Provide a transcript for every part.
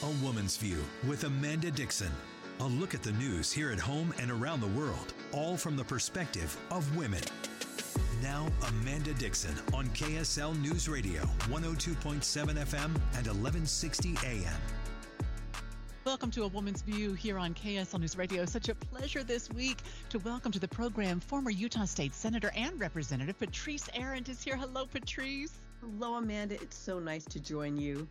A Woman's View with Amanda Dickson. A look at the news here at home and around the world, all from the perspective of women. Now, Amanda Dickson on KSL News Radio, 102.7 FM and 1160 AM. Welcome to A Woman's View here on KSL News Radio. Such a pleasure this week to welcome to the program former Utah State Senator and Representative Patrice Arent is here. Hello, Patrice. Hello, Amanda. It's so nice to join you.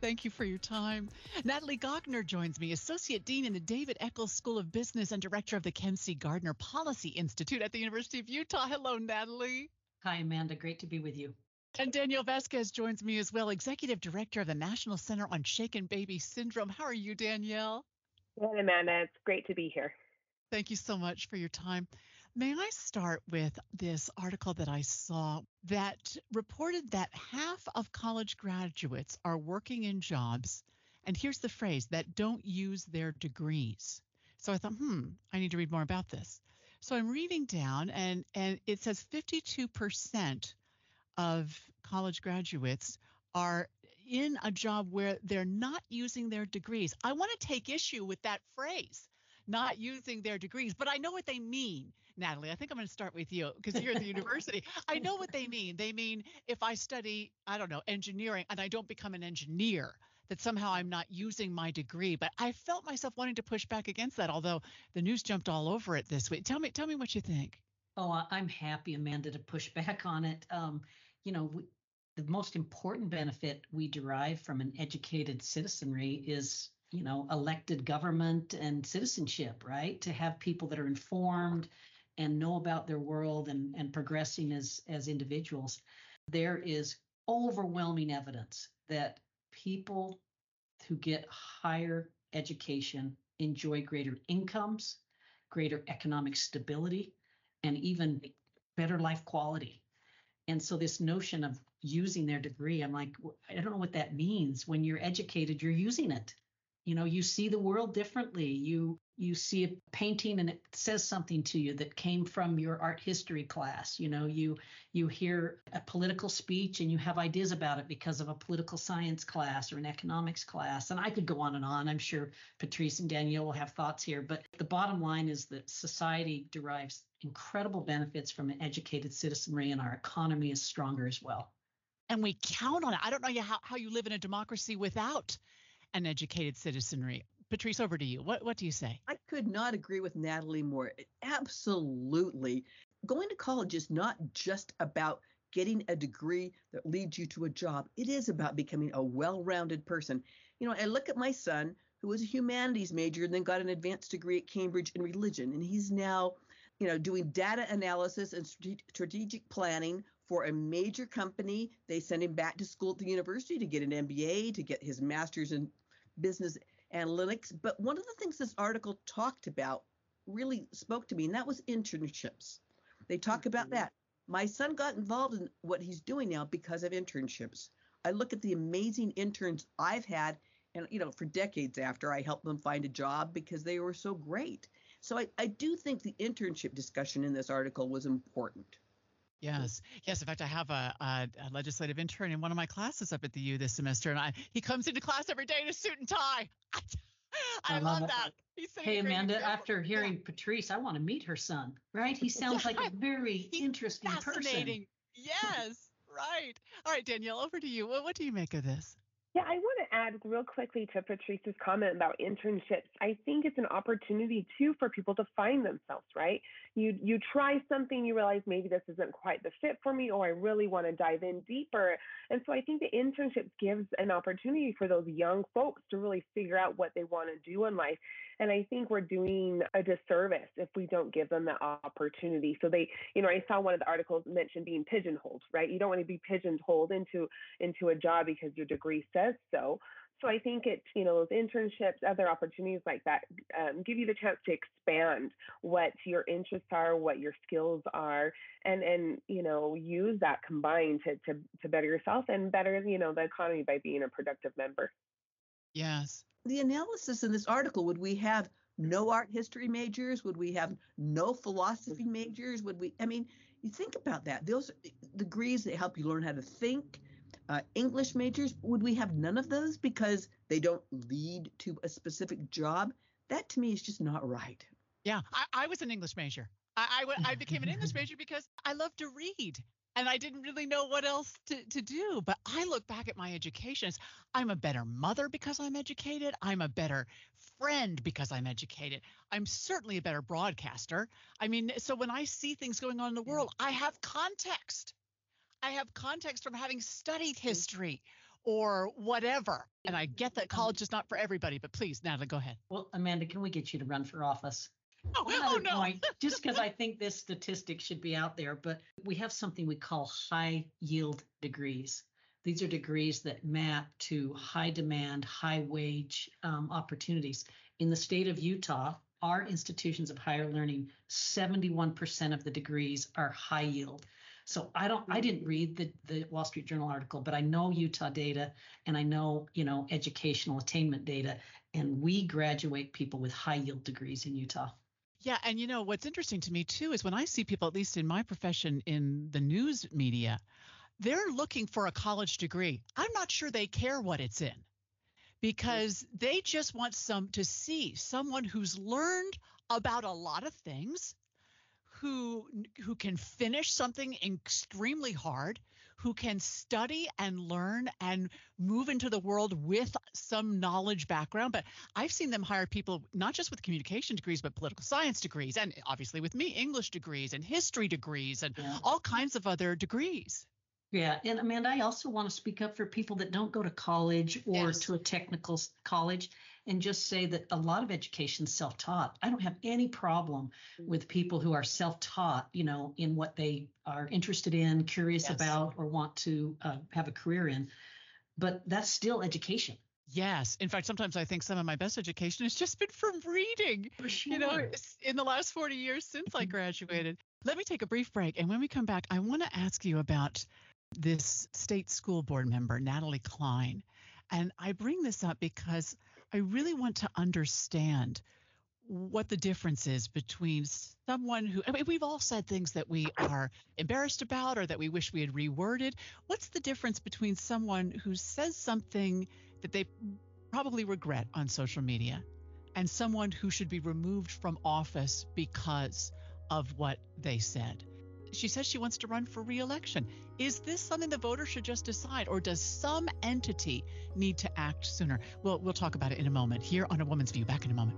Thank you for your time. Natalie Gochnour joins me, Associate Dean in the David Eccles School of Business and Director of the Kem C. Gardner Policy Institute at the University of Utah. Hello, Natalie. Hi, Amanda. Great to be with you. And Danielle Vazquez joins me as well, Executive Director of the National Center on Shaken Baby Syndrome. How are you, Danielle? Good, Amanda. It's great to be here. Thank you so much for your time. May I start with this article that I saw that reported that half of college graduates are working in jobs, and here's the phrase, that don't use their degrees. So I thought, hmm, I need to read more about this. So I'm reading down, and, and it says 52% of college graduates are in a job where they're not using their degrees. I want to take issue with that phrase not using their degrees. But I know what they mean, Natalie. I think I'm going to start with you because you're at the university. I know what they mean. They mean if I study, I don't know, engineering and I don't become an engineer, that somehow I'm not using my degree. But I felt myself wanting to push back against that, although the news jumped all over it this week. Tell me, tell me what you think. Oh, I'm happy, Amanda, to push back on it. Um, you know, we, the most important benefit we derive from an educated citizenry is you know elected government and citizenship right? To have people that are informed and know about their world and, and progressing as as individuals. There is overwhelming evidence that people who get higher education enjoy greater incomes greater economic stability and even better life quality. And so this notion of using their degree i'm like i don't know what that means. When you're educated you're using it you know you see the world differently. You you see a painting and it says something to you that came from your art history class. You know you you hear a political speech and you have ideas about it because of a political science class or an economics class. And i could go on and on. I'm sure patrice and danielle will have thoughts here but the bottom line is that society derives incredible benefits from an educated citizenry and our economy is stronger as well. And we count on it. I don't know how, how you live in a democracy without an educated citizenry. Patrice, over to you. What what do you say? I could not agree with Natalie more. Absolutely. Going to college is not just about getting a degree that leads you to a job. It is about becoming a well-rounded person. You know, I look at my son who was a humanities major and then got an advanced degree at Cambridge in religion and he's now, you know, doing data analysis and strategic planning for a major company. They sent him back to school at the university to get an MBA, to get his master's in business analytics. But one of the things this article talked about really spoke to me, and that was internships. They talk mm-hmm. about that. My son got involved in what he's doing now because of internships. I look at the amazing interns I've had, and you know, for decades after I helped them find a job because they were so great. So I, I do think the internship discussion in this article was important. Yes, yes. In fact, I have a, a, a, legislative intern in one of my classes up at the U this semester, and I he comes into class every day in a suit and tie. I, I love that. hey, Amanda, after hearing yeah. Patrice, I want to meet her son. Right? He sounds like a very He's interesting person. Yes, right. All right, Danielle, over to you. What, what do you make of this? Yeah, I want add real quickly to Patrice's comment about internships. I think it's an opportunity too for people to find themselves, right? You you try something, you realize maybe this isn't quite the fit for me, or I really want to dive in deeper. And so I think the internships gives an opportunity for those young folks to really figure out what they want to do in life. And I think we're doing a disservice if we don't give them that opportunity. So they, you know, I saw one of the articles mention being pigeonholed, right? You don't want to be pigeonholed into into a job because your degree says so. So I think it's, you know, those internships, other opportunities like that um, give you the chance to expand what your interests are, what your skills are, and, and you know, use that combined to, to, to better yourself and better, you know, the economy by being a productive member. Yes. The analysis in this article would we have no art history majors? Would we have no philosophy mm. majors? Would we, I mean, you think about that. Those degrees that help you learn how to think, uh, English majors, would we have none of those because they don't lead to a specific job? That to me is just not right. Yeah, I, I was an English major. I, I, I became an English major because I love to read and I didn't really know what else to, to do. But I look back at my education as I'm a better mother because I'm educated. I'm a better friend because I'm educated. I'm certainly a better broadcaster. I mean, so when I see things going on in the world, I have context. I have context from having studied mm. history or whatever. And I get that college is not for everybody, but please, Natalie, go ahead. Well, Amanda, can we get you to run for office? Oh, oh no. Point, just because I think this statistic should be out there, but we have something we call high yield degrees. These are degrees that map to high demand, high wage um, opportunities. In the state of Utah, our institutions of higher learning, 71% of the degrees are high yield. So I don't I mm. didn't read the the Wall Street Journal article, but I know Utah data and I know, you know, educational attainment data and we graduate people with high yield degrees in Utah. Yeah, and you know what's interesting to me too is when I see people at least in my profession in the news media, they're looking for a college degree. I'm not sure they care what it's in because they just want some to see someone who's learned about a lot of things who who can finish something extremely hard who can study and learn and move into the world with some knowledge background but i've seen them hire people not just with communication degrees but political science degrees and obviously with me english degrees and history degrees and yeah. all kinds of other degrees yeah, and Amanda, I also want to speak up for people that don't go to college or yes. to a technical college and just say that a lot of education is self-taught. I don't have any problem mm. with people who are self-taught, you know, in what they are interested in, curious yes. about, or want to uh, have a career in. But that's still education. Yes. In fact, sometimes I think some of my best education has just been from reading. Sure. You know, in the last 40 years since I mm-hmm. graduated. Let me take a brief break. And when we come back, I want to ask you about this state school board member, Natalie Cline. And I bring this up because I really want to understand what the difference is between someone who I mean, we've all said things that we are embarrassed about or that we wish we had reworded. What's the difference between someone who says something that they probably regret on social media and someone who should be removed from office because of what they said? She says she wants to run for reelection. Is this something the voters should just decide, or does some entity need to act sooner? Well, we'll talk about it in a moment here on A Woman's View. Back in a moment.